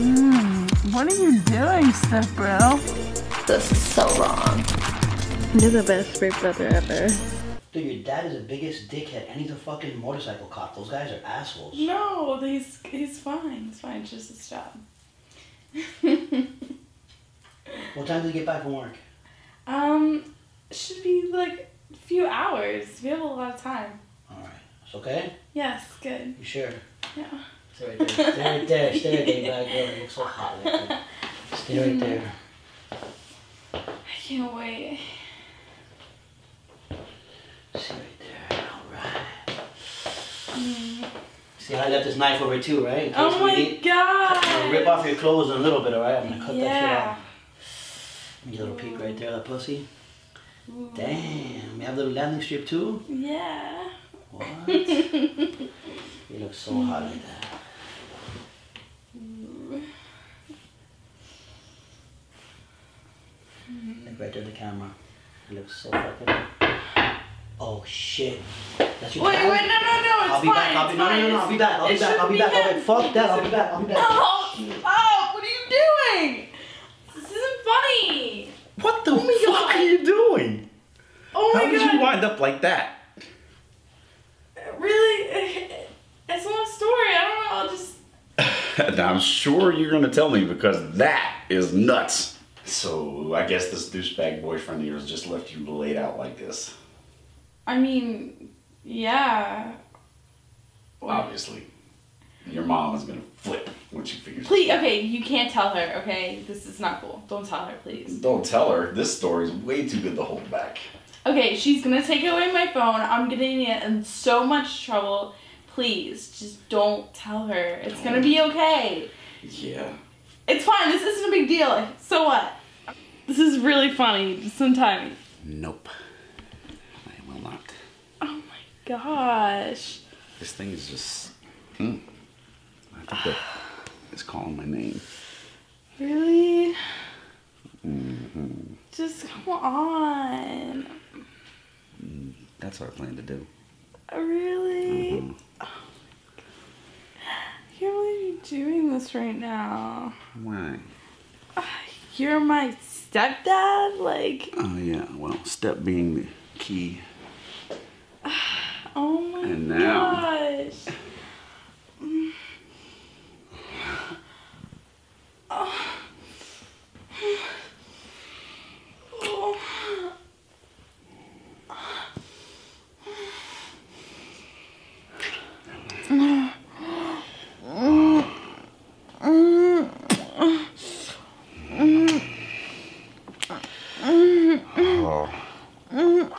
What are you doing, Step Bro? This is so wrong. You're the best big brother ever. Dude, your dad is the biggest dickhead, and he's a fucking motorcycle cop. Those guys are assholes. No, he's he's fine. He's fine. It's just his job. What time do you get back from work? um, should be like a few hours. We have a lot of time. All right, it's okay. Yes, good. You sure? Yeah. Stay right there. Stay right there. Stay right there, you bad girl. You look so hot right there. Stay right there. I can't wait. Stay right there. All right. See I left this knife over too, right? Oh we my need- I'm gonna rip off your clothes in a little bit, alright? I'm gonna cut that shit Yeah. off. Give me a little peek right there, that pussy. Ooh. Damn, you have a little landing strip too? Yeah. What? you look so hot like that. Right there, the camera. You look so fucking. Oh shit. That's your Wait, wait, no, no, no, it's I'll be fine. back. I'll be no, no, no, no. I'll be back. I'll be back. I'll be back. I'll be Fuck that. I'll be back. I'll be back. Oh, oh, what are you doing? This isn't funny. What the oh my fuck God. are you doing? Oh my How did you wind up like that? Really? It's a long story. I don't know. I'll just. I'm sure you're gonna tell me because that is nuts. So I guess this douchebag boyfriend of yours just left you laid out like this. I mean, yeah. Obviously. Your mom is gonna flip when she figures Please, okay, you can't tell her, okay? This is not cool. Don't tell her, please. Don't tell her. This story is way too good to hold back. Okay, she's gonna take away my phone. I'm getting in so much trouble. Please, just don't tell her. It's gonna be okay. Yeah. It's fine. This isn't a big deal. So what? This is really funny. Just some time. Nope. I will not. Oh my gosh. This thing is just. Hmm. I think it's calling my name. Really? hmm Just come on. That's what I plan to do. Really? Mhm. I can't believe you're doing this right now. Why? You're my stepdad? Like, Oh yeah. Well, step being the key. oh my And now- gosh. Mm. Oh. Oh. Oh. Yeah.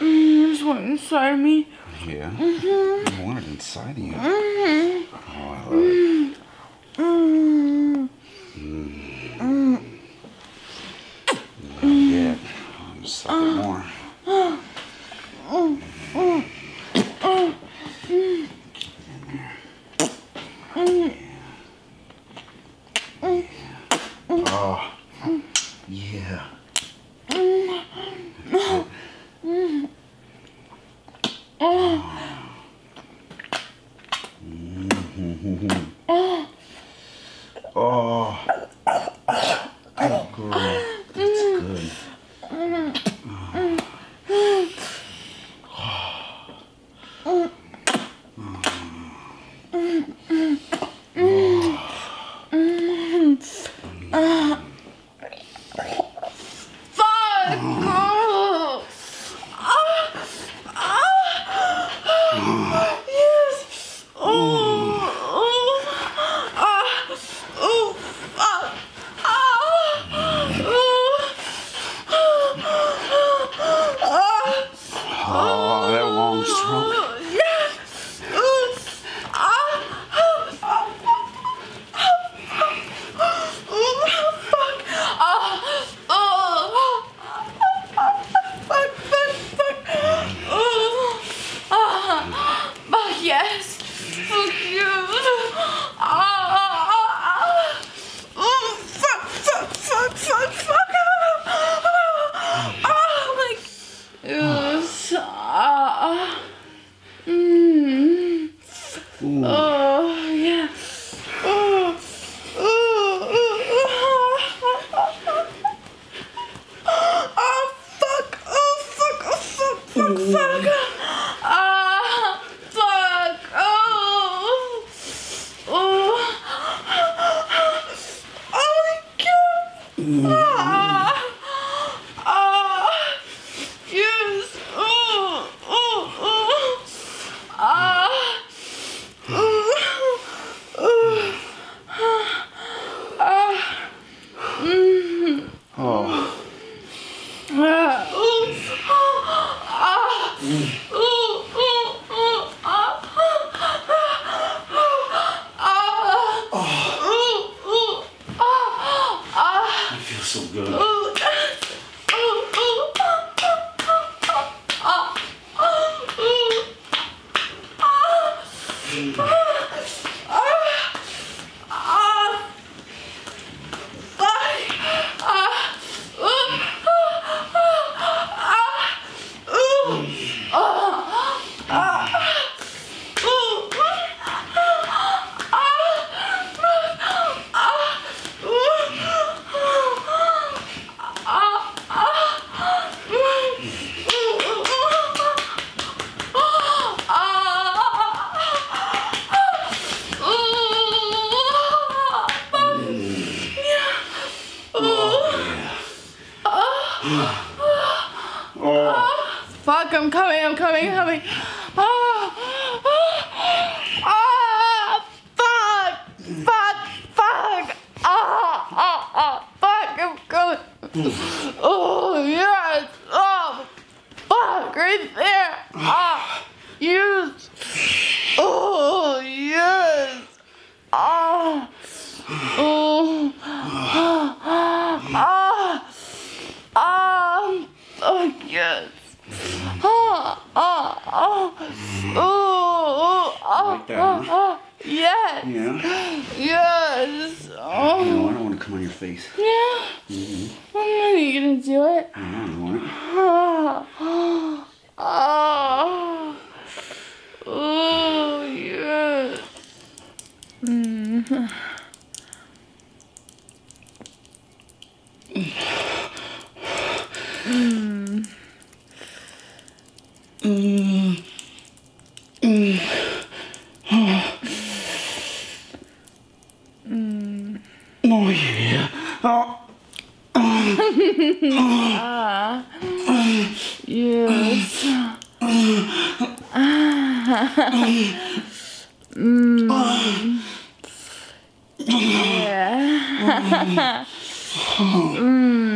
You just went inside me. Yeah. Mm-hmm. I want it inside of you. Mm-hmm. Oh, I love it. Yeah. I'm gonna suck it more. Oh. Yeah. Mm-hmm. Oh. Oh, girl. That's good. Fuck! Oh. Ah. Ah. Yes. Oh. Oh. Ah. Oh. Fuck. Ah. Oh. Ah. Oh, that long stroke. Oh, yes. Oh. Ah. Ah. Oh, fuck. Ah. Oh. Fuck, fuck, fuck. Oh. Ah. Fuck, yes. Fuck you. Ah. ah, ah. Oh, fuck, fuck, fuck, fuck, fuck. Ah. Ah, like. Yes. Ah. Mm. Oh, yeah. Oh, oh, oh, oh, fuck. Oh, fuck. Oh, fuck. Fuck. Ah, fuck. Oh. Oh. Oh, my God. Ah. Ah. Yes. Oh, oh, oh. Ah. Oh. That Fuck, I'm coming, I'm coming, I'm coming. Ah, ah, ah, fuck, fuck, fuck. Ah, ah, ah, fuck, I'm coming. Oh, yes. Oh, fuck, right there. Ah, yes. Oh, yes. Ah, oh, ah, ah, ah, oh, yes. Ah, oh, oh, ah, Like that, huh? ah, yes, Yeah. yes. Oh, No, I don't want to come on your face. yeah. Are you gonna do it? I don't want it. Ah, ah, oh, yes. Mm. Oh yeah. Oh. Ah, yes. Mm. Yeah. Mm.